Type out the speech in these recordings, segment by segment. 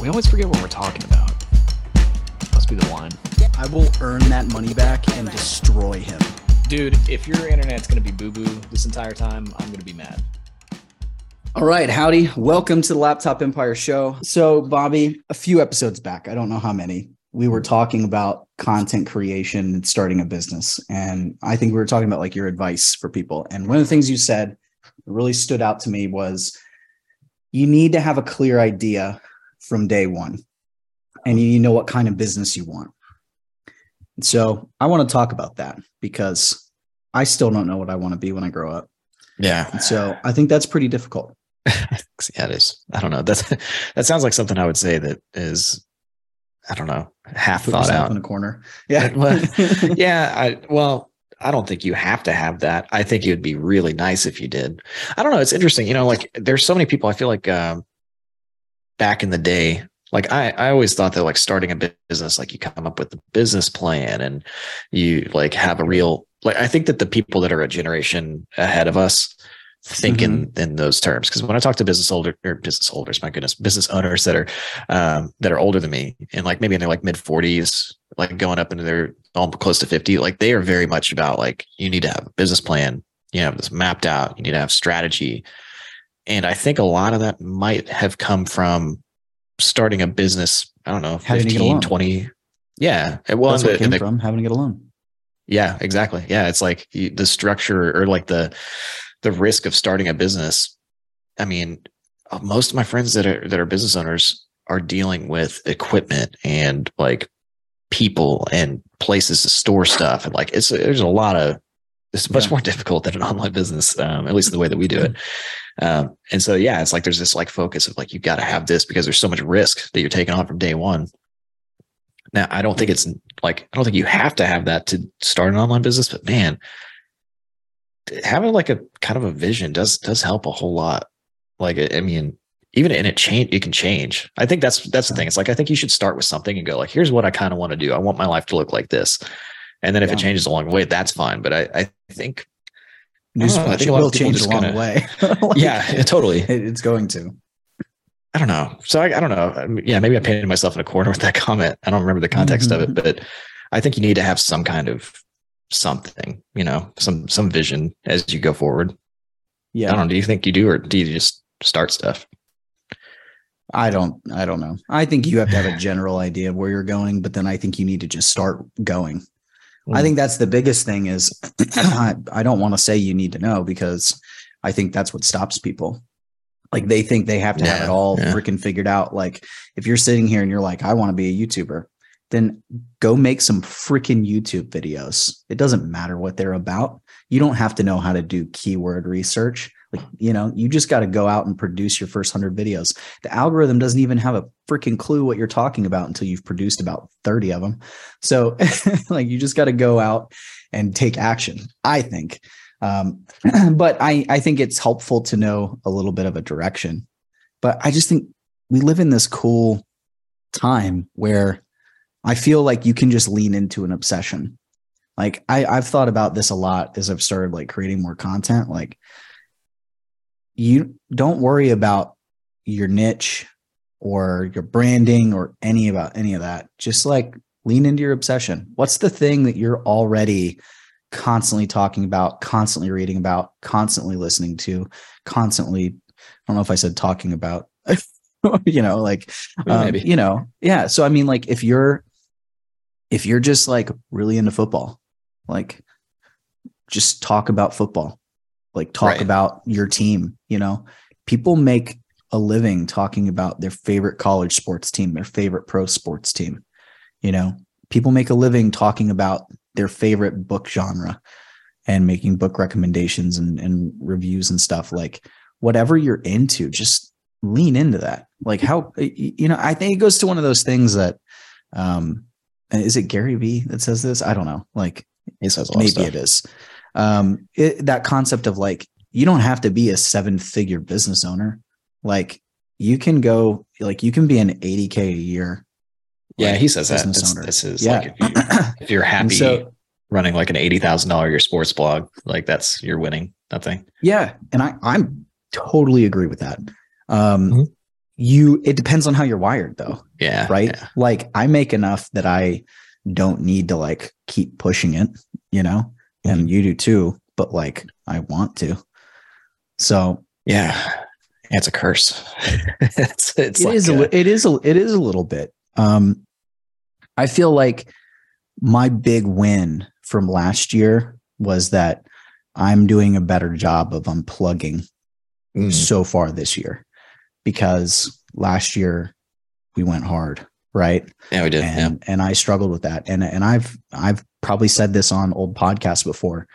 We always forget what we're talking about. Must be the wine. I will earn that money back and destroy him. Dude, if your internet's gonna be boo boo this entire time, I'm gonna be mad. All right, howdy. Welcome to the Laptop Empire show. So, Bobby, a few episodes back, I don't know how many, we were talking about content creation and starting a business. And I think we were talking about like your advice for people. And one of the things you said that really stood out to me was you need to have a clear idea from day one and you know what kind of business you want. And so I want to talk about that because I still don't know what I want to be when I grow up. Yeah. And so I think that's pretty difficult. yeah, it is. I don't know. That's that sounds like something I would say that is I don't know, half Put thought out. in a corner. Yeah. Well, yeah, I well, I don't think you have to have that. I think it would be really nice if you did. I don't know. It's interesting, you know, like there's so many people. I feel like um, back in the day, like I, I always thought that like starting a business, like you come up with the business plan and you like have a real like. I think that the people that are a generation ahead of us think in in those terms because when I talk to business holder or business holders, my goodness, business owners that are um, that are older than me and like maybe in their like mid forties, like going up into their almost close to fifty, like they are very much about like you need to have a business plan, you have this mapped out, you need to have strategy, and I think a lot of that might have come from starting a business. I don't know, Having to get 15, 20. Yeah, well, That's and what it came the- from having to get a loan. yeah, exactly. Yeah, it's like the structure or like the the risk of starting a business. I mean, uh, most of my friends that are that are business owners are dealing with equipment and like people and places to store stuff and like it's there's a lot of it's much Yeah. more difficult than an online business, um, at least the way that we do it. Um, and so yeah, it's like there's this like focus of like you got to have this because there's so much risk that you're taking on from day one. Now, I don't think it's like I don't think you have to have that to start an online business, but man, having like a kind of a vision does does help a whole lot. Like I mean, even in it change, it can change. I think that's that's the thing. It's like I think you should start with something and go like, here's what I kind of want to do. I want my life to look like this, and then if it changes along the way, that's fine. But I I think I don't know, I Newsflash, think it will change along the way. Like, yeah, yeah, totally. it- it's going to. I don't know. So I, I don't know. I mean, Yeah, maybe I painted myself in a corner with that comment. I don't remember the context of it, mm-hmm. but I think you need to have some kind of something, you know, some some vision as you go forward. Yeah. I don't know. Do you think you do, or do you just start stuff? I don't. I don't know. I think you have to have a general idea of where you're going, but then I think you need to just start going. I Mm. think that's the biggest thing. Is I, don't want to say you need to know because I think that's what stops people. Like they think they have to have it all yeah. freaking figured out. Like if you're sitting here and you're like, I want to be a YouTuber, then go make some freaking YouTube videos. It doesn't matter what they're about. You don't have to know how to do keyword research. Like, you know, you just got to go out and produce your first 100 videos. The algorithm doesn't even have a freaking clue what you're talking about until you've produced about 30 of them. So, like, you just got to go out and take action, I think. Um, but I, I think it's helpful to know a little bit of a direction. But I just think we live in this cool time where I feel like you can just lean into an obsession. Like I, I've thought about this a lot as I've started like creating more content. Like you don't worry about your niche or your branding or any about any of that. Just like lean into your obsession. What's the thing that you're already constantly talking about, constantly reading about, constantly listening to, constantly, I don't know if I said talking about, you know, like, um, maybe. you know, yeah. So, I mean, like if you're, if you're just like really into football, like just talk about football, like talk Right. about your team, you know, people make a living talking about their favorite college sports team, their favorite pro sports team. You know, people make a living talking about their favorite book genre and making book recommendations and, and reviews and stuff like whatever you're into, just lean into that. Like how you know, I think it goes to one of those things that um is it Gary Vee that says this? I don't know. Like He says a lot maybe it is. Um it, that concept of like you don't have to be a seven figure business owner. Like you can go like you can be an 80k a year. Yeah, like, he says that. business This, owner. Yeah. like if, you, you're happy so- running like an eighty thousand dollar your sports blog, like that's you're winning nothing. Yeah, and I I'm totally agree with that. Um Mhm. you it depends on how you're wired though. Yeah, right? yeah. Like I make enough that I don't need to like keep pushing it, you know, Mm-hmm. and you do too, but like I want to. So Yeah. It's a curse. it's it's it like is a, uh, li- it is a, it is a little bit. Um, I feel like my big win from last year was that I'm doing a better job of unplugging mm, so far this year because last year we went hard, right? yeah, we did. Yeah. and and I struggled with that. And and I've I've probably said this on old podcasts before.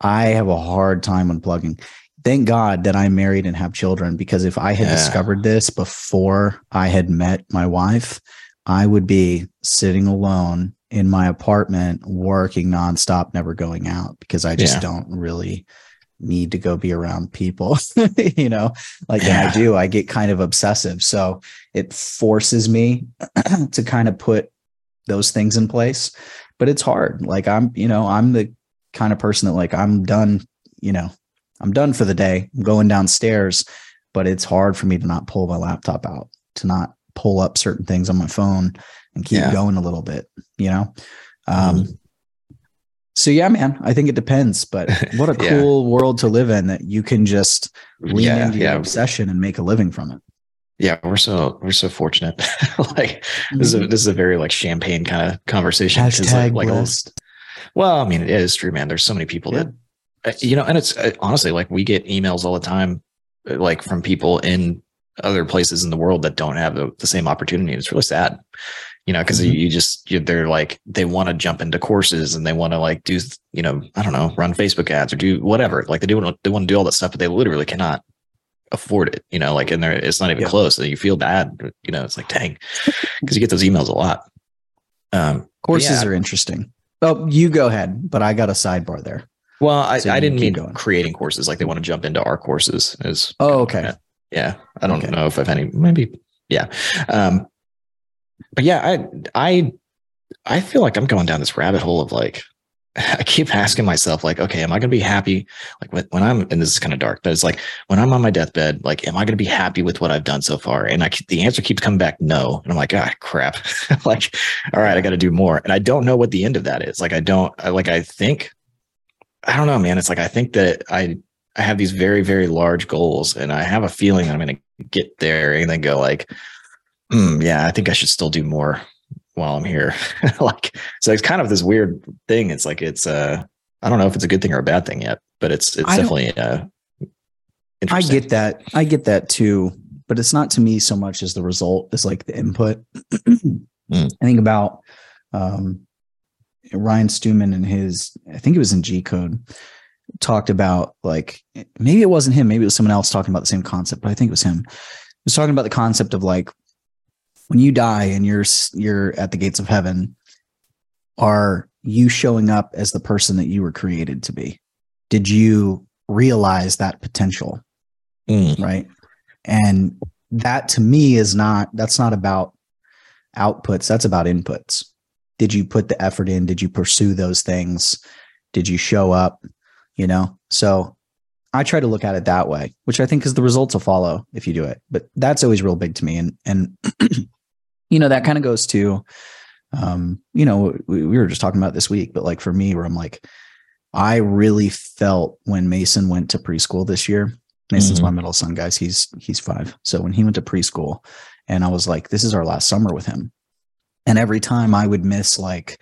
I have a hard time unplugging. Thank God that I'm married and have children because if I had Yeah. discovered this before I had met my wife, I would be sitting alone in my apartment working nonstop, never going out because I just Yeah. don't really need to go be around people. you know, like and I do, I get kind of obsessive. So it forces me to kind of put those things in place but it's hard like i'm you know i'm the kind of person that like i'm done you know i'm done for the day i'm going downstairs but it's hard for me to not pull my laptop out to not pull up certain things on my phone and keep Yeah. going a little bit you know um Mhm. So yeah man i think it depends but what a Yeah. cool world to live in that you can just lean yeah, into your yeah, obsession and make a living from it yeah. We're so we're so fortunate. like this is a, this is a very like champagne kind of conversation. hashtag like, blessed. Well, I mean, it is true, man. There's so many people that, uh, you know, and it's uh, honestly like we get emails all the time, uh, like from people in other places in the world that don't have the, the same opportunity. It's really sad, you know, because Mhm. you, just, you, they're like, they want to jump into courses and they want to like do, you know, I don't know, run Facebook ads or do whatever. Like they do, they want to do all that stuff, but they literally cannot afford it, you know, like, and they're, it's not even Yeah. close. So you feel bad, you know, it's like, dang, because you get those emails a lot. Um, Courses yeah. are interesting. Oh, you go ahead, but I got a sidebar there. Well, I, So I didn't mean going. creating courses like they want to jump into our courses. Is Oh, okay. yeah. I don't Okay. know if I've any maybe yeah. Um, but yeah, I I I feel like I'm going down this rabbit hole of like I keep asking myself like, okay, am I going to be happy? Like when, I'm and this is kind of dark, but it's like when I'm on my deathbed, like, am I going to be happy with what I've done so far? And I the answer keeps coming back no, and I'm like, ah, crap. like, all right, I got to do more, and I don't know what the end of that is. Like, I don't I, like I think I don't know, man. It's like I think that I I have these very very large goals, and I have a feeling that I'm going to get there, and then go like, hmm, yeah, I think I should still do more while I'm here. like, so it's kind of this weird thing. It's like it's uh, I don't know if it's a good thing or a bad thing yet, but it's it's I definitely uh, I get that. I get that too, but it's not to me so much as the result as like the input. Mm. I think about um, Ryan Stewman and his, I think it was in G Code, talked about like maybe it wasn't him, maybe it was someone else talking about the same concept, but I think it was him. He was talking about the concept of like when you die and you're you're at the gates of heaven, are you showing up as the person that you were created to be? Did you realize that potential? Mm, right? And that to me is not that's not about outputs that's about inputs. Did you put the effort in? Did you pursue those things? Did you show up? You know? So i try to look at it that way which i think is the results will follow if you do it but that's always real big to me and and you know that kind of goes to um you know we, we were just talking about this week but like for me where i'm like i really felt when mason went to preschool this year Mason's Mhm. my middle son, guys. He's he's five. So when he went to preschool, and I was like, this is our last summer with him. And every time I would miss like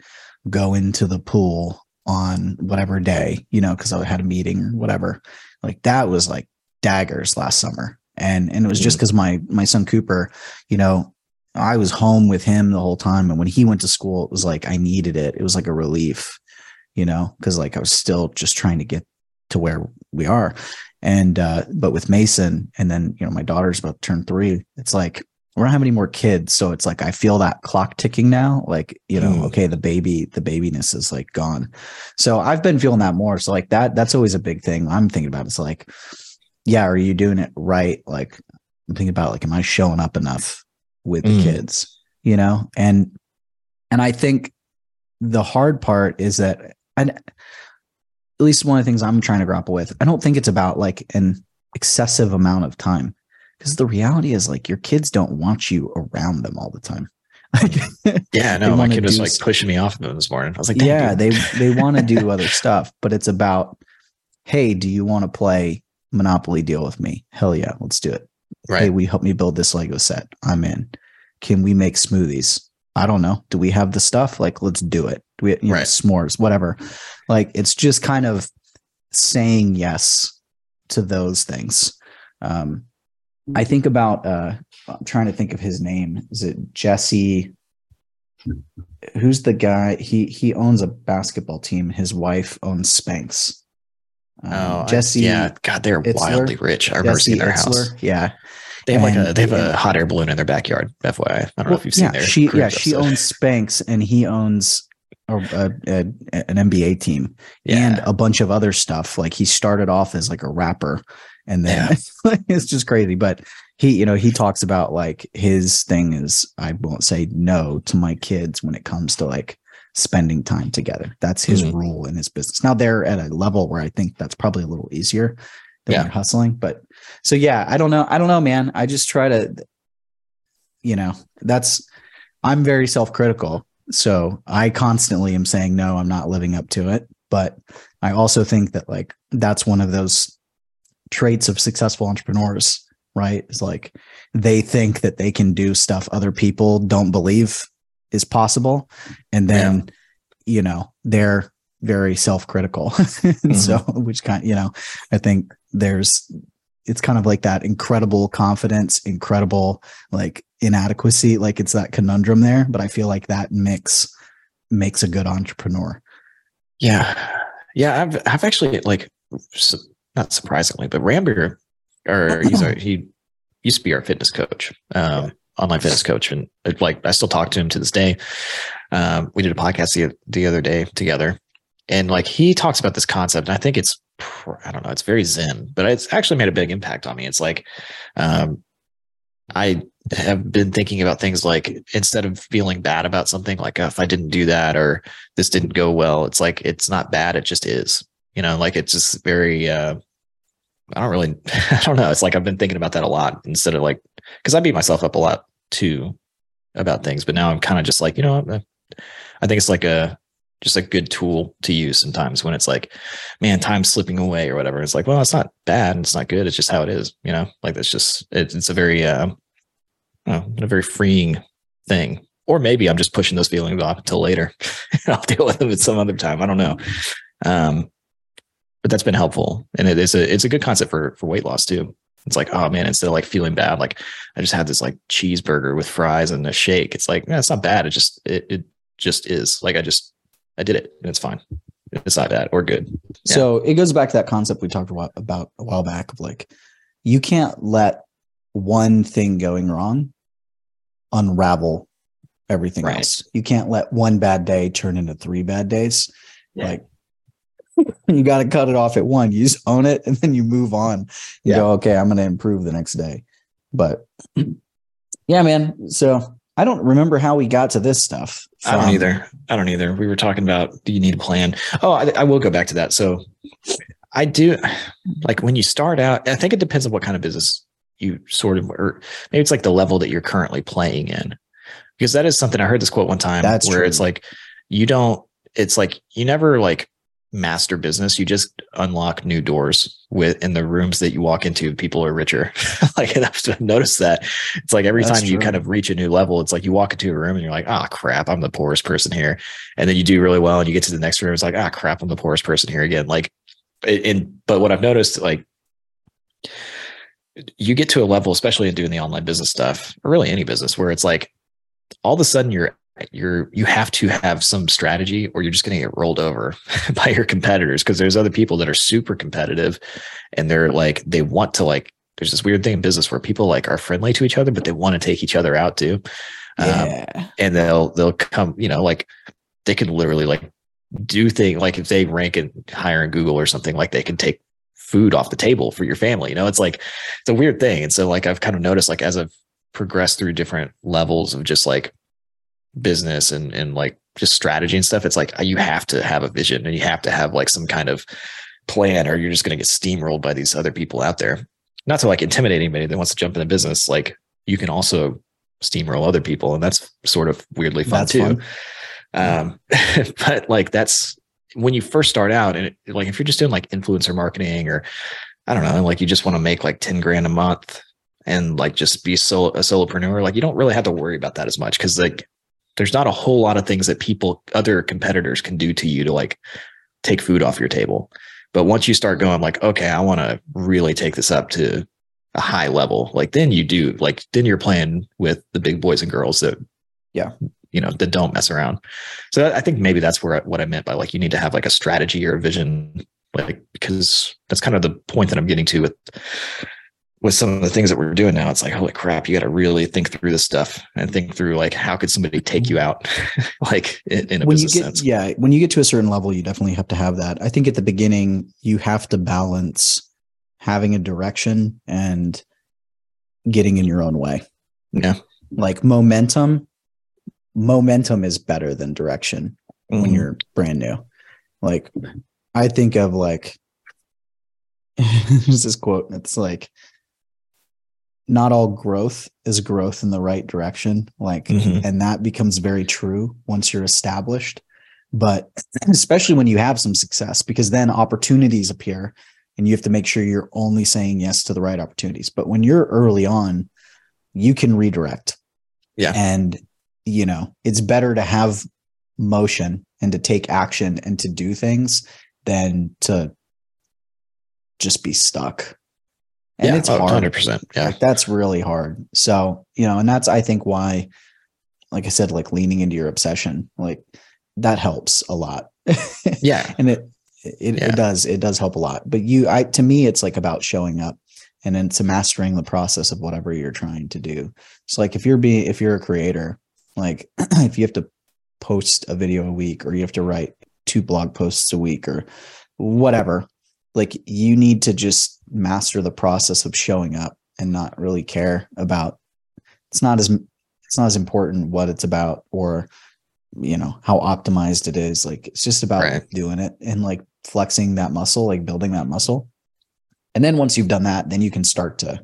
go into the pool on whatever day, you know, because I had a meeting or whatever, like that was like daggers last summer. And and it was just because my my son Cooper, you know, I was home with him the whole time. And when he went to school, it was like I needed it. It was like a relief, you know, because like I was still just trying to get to where we are. And uh, but with Mason, and then you know my daughter's about to turn three. It's like we don't have any more kids, so it's like I feel that clock ticking now. Like you know, Mm. okay, the baby, the babiness is like gone. So I've been feeling that more. So like that, that's always a big thing I'm thinking about. It's like, yeah, are you doing it right? Like I'm thinking about like, am I showing up enough with the Mm. kids? You know, and and I think the hard part is that and at least one of the things I'm trying to grapple with, I don't think it's about like an excessive amount of time. Because the reality is like your kids don't want you around them all the time. Yeah, no, my kid was like s- pushing me off of him this morning. I was like, yeah, dude." they they want to do other stuff, but it's about, hey, do you want to play Monopoly deal with me? Hell yeah, let's do it. Hey, right. we help me build this Lego set. I'm in. Can we make smoothies? I don't know. Do we have the stuff? Like, let's do it. Do we, you know, s'mores, whatever. Like, it's just kind of saying yes to those things. Um, I think about, uh, I'm trying to think of his name. Is it Jesse? Who's the guy? He he owns a basketball team. His wife owns Spanx. Um, Oh, I- Jesse. yeah, God, they're Itzler? wildly rich. I remember Jesse seeing their house. Yeah. They have like a they have and- a hot air balloon in their backyard. FYI, I don't know if you've seen yeah, their she yeah she owns Spanx and he owns a, a, a, an NBA team yeah. and a bunch of other stuff. Like he started off as like a rapper, and then it's just crazy. But he you know he talks about like his thing is I won't say no to my kids when it comes to like spending time together. That's his Mhm. rule in his business. Now they're at a level where I think that's probably a little easier than Yeah. hustling. But so yeah, I don't know. I don't know, man. I just try to, you know, that's I'm very self-critical. So I constantly am saying no, I'm not living up to it. But I also think that like that's one of those traits of successful entrepreneurs, right? Is like they think that they can do stuff other people don't believe is possible. And then, you know, they're very self-critical. And So which kind, you know, I think there's it's kind of like that incredible confidence, incredible like inadequacy. Like it's that conundrum there. But I feel like that mix makes a good entrepreneur. Yeah, yeah. I've I've actually like not surprisingly, but Rambier, or he's our, he used to be our fitness coach, um, online fitness coach, and uh, like I still talk to him to this day. Um, we did a podcast the the other day together, and like he talks about this concept, and I think it's I don't know, it's very zen, but it's actually made a big impact on me. It's like, um, I have been thinking about things like instead of feeling bad about something, like oh, if I didn't do that or this didn't go well, it's like it's not bad, it just is. You know, like it's just very uh I don't really I don't know. It's like I've been thinking about that a lot instead of like because I beat myself up a lot too about things, but now I'm kind of just like, you know, what, I think it's like a just a good tool to use sometimes when it's like, man, time's slipping away or whatever. It's like, well, it's not bad and it's not good. It's just how it is, you know, like that's just, it's, it's a very, uh, a very freeing thing. Or maybe I'm just pushing those feelings off until later. I'll deal with them at some other time. I don't know. Um, but that's been helpful. And it is a, it's a good concept for, for weight loss too. It's like, oh man, instead of like feeling bad, like I just had this like cheeseburger with fries and a shake. It's like, yeah, it's not bad. It just, it, it just is like, I just, I did it and it's fine. It's not bad or good. Yeah. So it goes back to that concept we talked about, about a while back of like, you can't let one thing going wrong unravel everything Right. else. You can't let one bad day turn into three bad days. Yeah. Like you got to cut it off at one. You just own it and then you move on. You Yeah. go, okay, I'm going to improve the next day. But yeah, man. So I don't remember how we got to this stuff. I don't either. I don't either. We were talking about do you need a plan? Oh, I, I will go back to that. So I do like when you start out, I think it depends on what kind of business you sort of, or maybe it's like the level that you're currently playing in. Because that is something I heard this quote one time That's where true. it's like, you don't, it's like you never like master business. You just unlock new doors with in the rooms that you walk into. People are richer. like and I've noticed that it's like every That's time you kind of reach a new level, it's like you walk into a room and you're like, ah, crap, I'm the poorest person here. And then you do really well and you get to the next room. It's like, ah, crap, I'm the poorest person here again. Like, and but what I've noticed, like, you get to a level, especially in doing the online business stuff, or really any business, where it's like all of a sudden you're you're you have to have some strategy or you're just going to get rolled over by your competitors because there's other people that are super competitive and they're like they want to like there's this weird thing in business where people like are friendly to each other but they want to take each other out too Yeah. um, and they'll they'll come you know like they can literally like do things like if they rank and higher in google or something like they can take food off the table for your family you know it's like it's a weird thing and so like i've kind of noticed like as i've progressed through different levels of just like business and and like just strategy and stuff it's like you have to have a vision and you have to have like some kind of plan or you're just going to get steamrolled by these other people out there not to like intimidate anybody that wants to jump in the business like you can also steamroll other people and that's sort of weirdly fun That's too fun. um but like that's when you first start out and it, like if you're just doing like influencer marketing or i don't know like you just want to make like 10 grand a month and like just be solo, a solopreneur like you don't really have to worry about that as much because like there's not a whole lot of things that people other competitors can do to you to like take food off your table but once you start going like okay i want to really take this up to a high level like then you do like then you're playing with the big boys and girls that Yeah. you know that don't mess around so i think maybe that's where what i meant by like you need to have like a strategy or a vision like because that's kind of the point that i'm getting to with with some of the things that we're doing now it's like holy crap you got to really think through this stuff and think through like how could somebody take you out like in, in a when you business get sense yeah when you get to a certain level you definitely have to have that i think at the beginning you have to balance having a direction and getting in your own way Yeah. like momentum momentum is better than direction when Mhm. you're brand new like i think of like there's this quote and it's like not all growth is growth in the right direction. Like Mhm. and that becomes very true once you're established. But especially when you have some success because then opportunities appear and you have to make sure you're only saying yes to the right opportunities. But when you're early on you can redirect. Yeah. and you know it's better to have motion and to take action and to do things than to just be stuck and yeah it's hard 100% yeah like that's really hard. So, you know, and that's I think why, like I said, like leaning into your obsession, like that helps a lot. yeah and it it, Yeah. it does it does help a lot. But you I to me it's like about showing up and then to mastering the process of whatever you're trying to do. So like if you're being if you're a creator, like if you have to post a video a week or you have to write two blog posts a week or whatever, like you need to just master the process of showing up and not really care about it's not as it's not as important what it's about or you know how optimized it is like it's just about Right. doing it and like flexing that muscle like building that muscle and then once you've done that then you can start to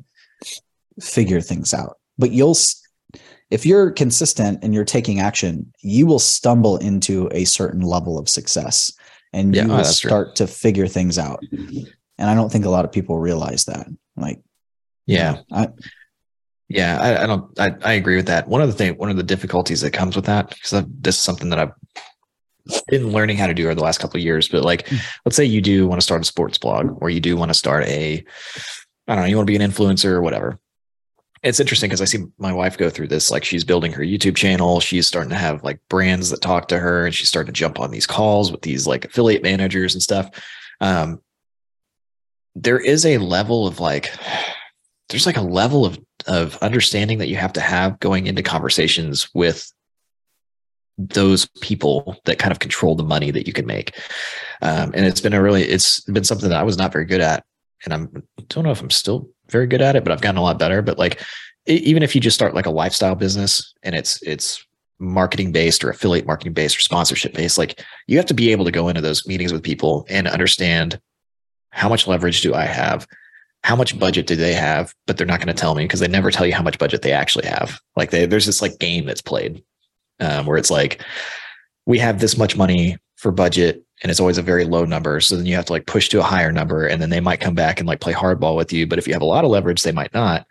figure things out but you'll if you're consistent and you're taking action you will stumble into a certain level of success and Yeah, you oh, will that's true. start to figure things out and i don't think a lot of people realize that like yeah I, Yeah, I, I don't. I, I agree with that. One of the thing, one of the difficulties that comes with that, because this is something that I've been learning how to do over the last couple of years. But like, Mm. let's say you do want to start a sports blog, or you do want to start a, I don't know, you want to be an influencer or whatever. It's interesting because I see my wife go through this. Like, she's building her YouTube channel. She's starting to have like brands that talk to her, and she's starting to jump on these calls with these like affiliate managers and stuff. Um, there is a level of like there's like a level of of understanding that you have to have going into conversations with those people that kind of control the money that you can make. Um, and it's been a really it's been something that i was not very good at and i'm don't know if i'm still very good at it but i've gotten a lot better. But like even if you just start like a lifestyle business and it's it's marketing based or affiliate marketing based or sponsorship based like you have to be able to go into those meetings with people and understand how much leverage do i have? How much budget do they have but they're not going to tell me because they never tell you how much budget they actually have. Like they, there's this like game that's played um, where it's like we have this much money for budget and it's always a very low number so then you have to like push to a higher number and then they might come back and like play hardball with you but if you have a lot of leverage they might not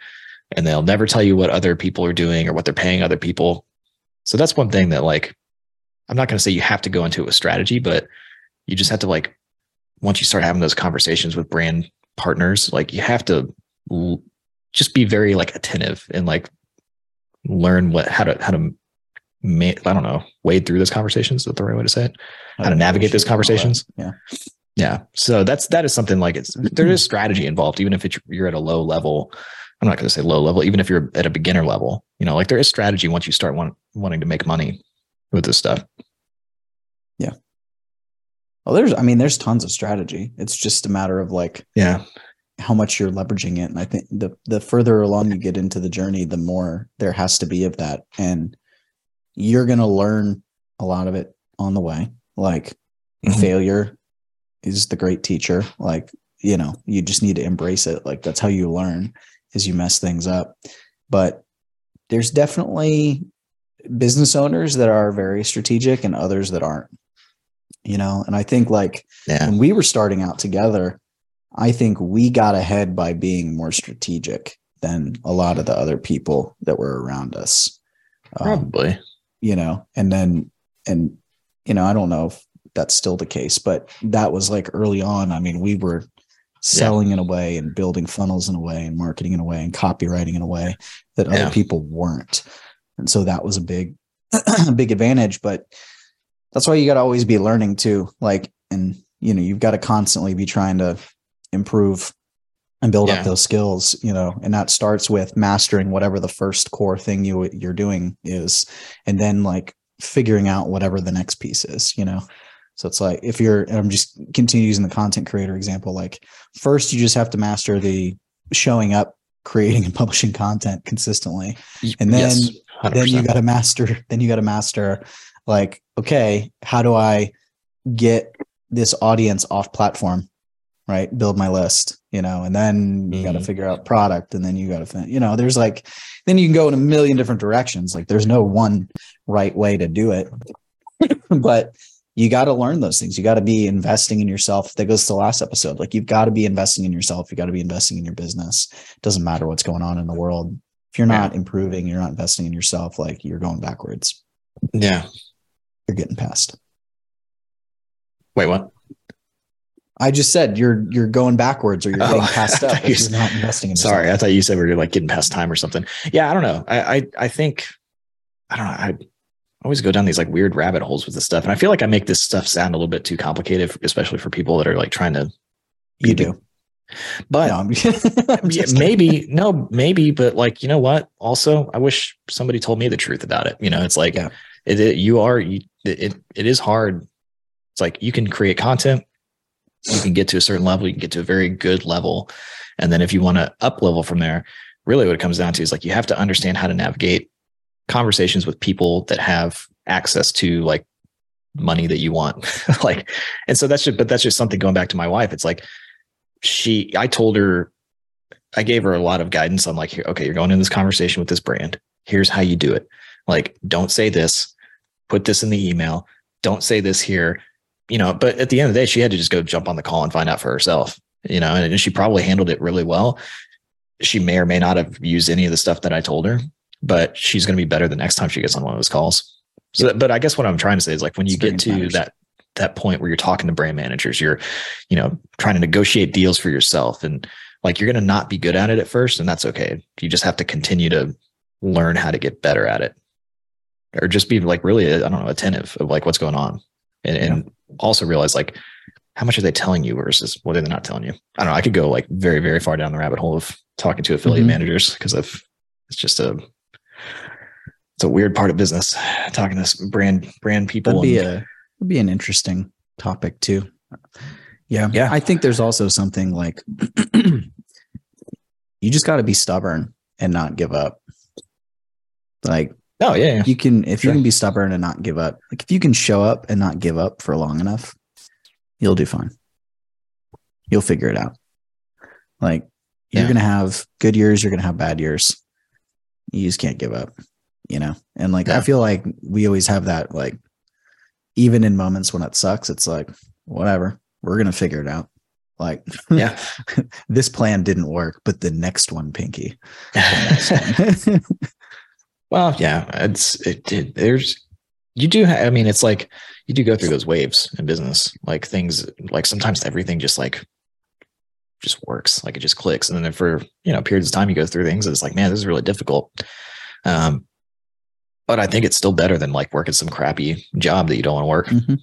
and they'll never tell you what other people are doing or what they're paying other people. So that's one thing that like i'm not going to say you have to go into a strategy but you just have to like once you start having those conversations with brand partners like you have to l- just be very like attentive and like learn what how to how to ma- I don't know, wade through those conversations. Is that the right way to say it? How to navigate those appreciate all that. conversations. Yeah. Yeah. So that's that is something like it's there is strategy involved, even if it's, you're at a low level. I'm not going to say low level, even if you're at a beginner level. You know, like there is strategy once you start want, wanting to make money with this stuff. Well, there's, I mean, there's tons of strategy. It's just a matter of like Yeah. how much you're leveraging it. And I think the the further along you get into the journey, the more there has to be of that. And you're gonna learn a lot of it on the way. Like Mhm. failure is the great teacher. Like, you know, you just need to embrace it. Like that's how you learn is you mess things up. But there's definitely business owners that are very strategic and others that aren't. You know, and I think like Yeah. when we were starting out together, I think we got ahead by being more strategic than a lot of the other people that were around us. Um, Probably. you know, and then, and, you know, I don't know if that's still the case, but that was like early on. I mean, we were selling in a way and building funnels in a way and marketing in a way and copywriting in a way that Yeah. other people weren't. And so that was a big, a big advantage. But that's why you got to always be learning too. Like, and, you know, you've got to constantly be trying to improve and build Yeah. up those skills, you know, and that starts with mastering whatever the first core thing you you're doing is, and then like figuring out whatever the next piece is, you know. So it's like if you're, and I'm just continue using the content creator example, like first you just have to master the showing up, creating and publishing content consistently. And then- Yes, Then you got to master, then you got to master like, okay, how do I get this audience off platform? Right. Build my list, you know, and then you got to mm-hmm. figure out product and then you got to, you know, there's like, then you can go in a million different directions. Like there's no one right way to do it. but you got to learn those things. You got to be investing in yourself. That goes to the last episode. Like you've got to be investing in yourself. You got to be investing in your business. doesn't matter what's going on in the world. If you're not improving, you're not investing in yourself, like you're going backwards. yeah. You're getting past. Wait, what? I just said you're you're going backwards or you're Oh, getting passed I up you you're not investing in Sorry, I thought you said we were like getting past time or something. Yeah, I don't know. I I, I think I don't know. I always go down these like weird rabbit holes with this stuff, and I feel like I make this stuff sound a little bit too complicated, especially for people that are like trying to. You do. But No, I'm- I'm yeah, maybe no, maybe, but like you know what? Also, I wish somebody told me the truth about it. You know, it's like Yeah. it, it- you are you, it it is hard. It's like you can create content, you can get to a certain level, you can get to a very good level, and then if you want to up level from there, really what it comes down to is like you have to understand how to navigate conversations with people that have access to like money that you want. Like and so that's just but that's just something going back to my wife. It's like she i told her i gave her a lot of guidance on like okay you're going in this conversation with this brand. Here's how you do it. Like don't say this put this in the email. Don't say this here. You know but at the end of the day she had to just go jump on the call and find out for herself you know and she probably handled it really well. She may or may not have used any of the stuff that i told her but she's going to be better the next time she gets on one of those calls. So but i guess what i'm trying to say is like when you get to that that point where you're talking to brand managers you're you know trying to negotiate deals for yourself and like you're going to not be good at it at first and that's okay. You just have to continue to learn how to get better at it or just be like really i don't know attentive of like what's going on and, and also realize like how much are they telling you versus what are they not telling you i don't know i could go like very very far down the rabbit hole of talking to affiliate Mhm. managers because i've it's just a it's a weird part of business talking to brand brand people That'd be and- a would be an interesting topic too. Yeah. Yeah. I think there's also something like you just got to be stubborn and not give up. Like oh yeah, yeah. you can if Sure. you can be stubborn and not give up. Like if you can show up and not give up for long enough, you'll do fine. You'll figure it out. Like you're going to have good years, you're going to have bad years. You just can't give up, you know? And like I feel like we always have that like even in moments when it sucks, it's like whatever, we're going to figure it out. Like Yeah. this plan didn't work, but the next one, Pinky. next one. Well, yeah, it's it, it there's you do ha- I mean it's like you do go through those waves in business. Like things like sometimes everything just like just works. Like it just clicks. And then for, you know, periods of time you go through things, it's like, man, this is really difficult. Um But I think it's still better than like working some crappy job that you don't want to work. Mhm.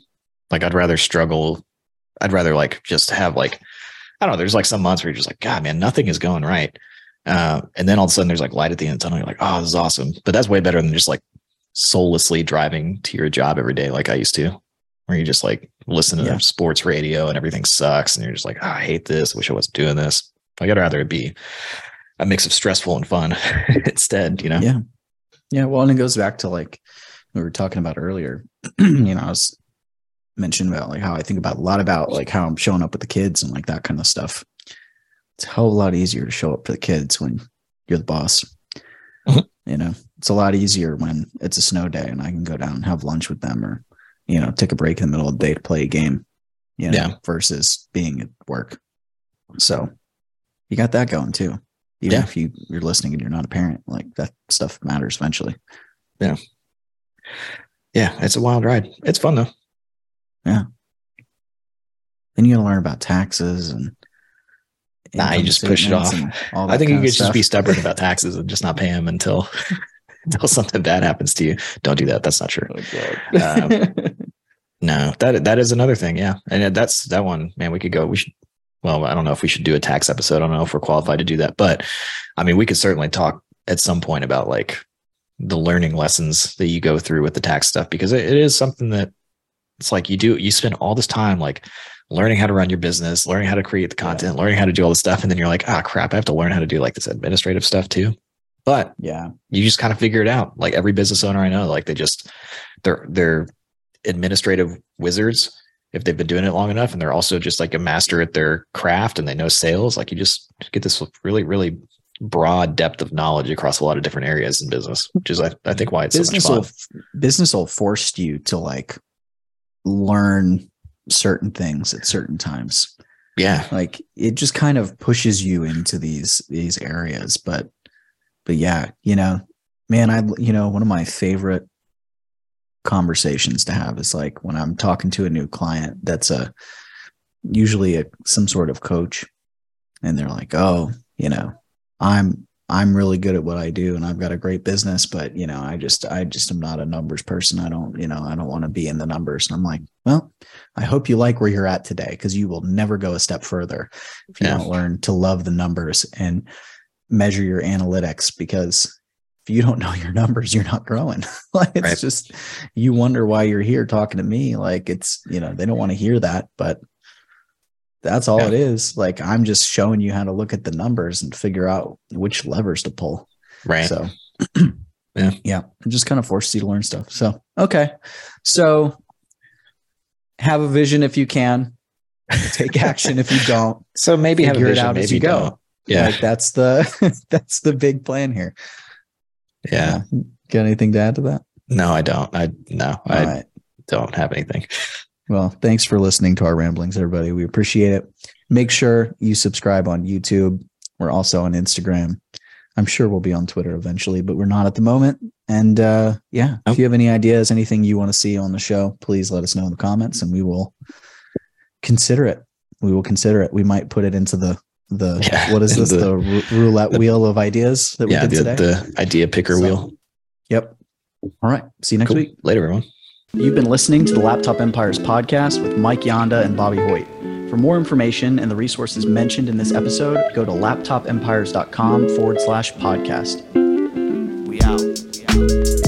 Like I'd rather struggle. I'd rather like just have like, I don't know. There's like some months where you're just like, God, man, nothing is going right. Uh, and then all of a sudden there's like light at the end of the tunnel. You're like, oh, this is awesome. But that's way better than just like soullessly driving to your job every day like I used to, where you just like listen to Yeah. sports radio and everything sucks. And you're just like, oh, I hate this. I wish I wasn't doing this. Like I'd rather it be a mix of stressful and fun instead, you know? Yeah. Yeah. Well, and it goes back to like we were talking about earlier. you know, I was mentioning about like how I think about a lot about like how I'm showing up with the kids and like that kind of stuff. It's a a lot easier to show up for the kids when you're the boss. Mhm. You know, it's a lot easier when it's a snow day and I can go down and have lunch with them or, you know, take a break in the middle of the day to play a game, you know, Yeah. versus being at work. So you got that going too. Even Yeah. if you, you're listening and you're not a parent, like that stuff matters eventually. Yeah, Yeah. it's a wild ride. It's fun though. Yeah. Then you got to learn about taxes and. Nah, you just push it off. all I think you could just be stubborn about taxes and just not pay them until until something bad happens to you. Don't do that. That's not true. Um, No, that that is another thing. Yeah, and that's that one. Man, we could go. We should. Well, I don't know if we should do a tax episode. I don't know if we're qualified to do that, but I mean, we could certainly talk at some point about like the learning lessons that you go through with the tax stuff because it, it is something that it's like you do. You spend all this time like learning how to run your business, learning how to create the content, learning how to do all this stuff, and then you're like, ah, crap, I have to learn how to do like this administrative stuff too. But yeah. you just kind of figure it out. Like every business owner I know, like they just they're they're administrative wizards if they've been doing it long enough, and they're also just like a master at their craft and they know sales. Like you just get this really really broad depth of knowledge across a lot of different areas in business, which is I, I think why it's business so will much fun. business will force you to like learn certain things at certain times. Yeah, Like it just kind of pushes you into these these areas. But but yeah, you know, man, I you know one of my favorite conversations to have is like when I'm talking to a new client that's a usually a some sort of coach and they're like, "Oh, you know, I'm I'm really good at what I do and I've got a great business, but you know, I just I just am not a numbers person. I don't, you know, I don't want to be in the numbers." And I'm like, "Well, I hope you like where you're at today because you will never go a step further if you Yeah. don't learn to love the numbers and measure your analytics because if you don't know your numbers, you're not growing. like it's Right. just you wonder why you're here talking to me. Like it's, you know, they don't want to hear that, but that's all Yeah. it is. Like I'm just showing you how to look at the numbers and figure out which levers to pull. right. So Yeah. Yeah. It just kind of forces you to learn stuff. So okay. So have a vision if you can. Take action if you don't. So maybe have a Figure it vision, out as you go. don't. Yeah, Like that's the that's the big plan here. yeah. Got anything to add to that? No, I don't. I no, I All right. don't have anything. Well, thanks for listening to our ramblings, everybody. We appreciate it. Make sure you subscribe on YouTube. We're also on Instagram. I'm sure we'll be on Twitter eventually, but we're not at the moment. And uh, yeah, if you have any ideas, anything you want to see on the show, please let us know in the comments, and we will consider it. We will consider it. We might put it into the the Yeah, what is this the- the, roulette the- wheel of ideas that we Yeah, did the, today. the idea picker So- wheel. yep. All right. See you next Cool. week. Later, everyone. You've been listening to the Laptop Empires podcast with Mike Yanda and Bobby Hoyt. For more information and the resources mentioned in this episode, go to laptopempires.com forward slash podcast. We out. We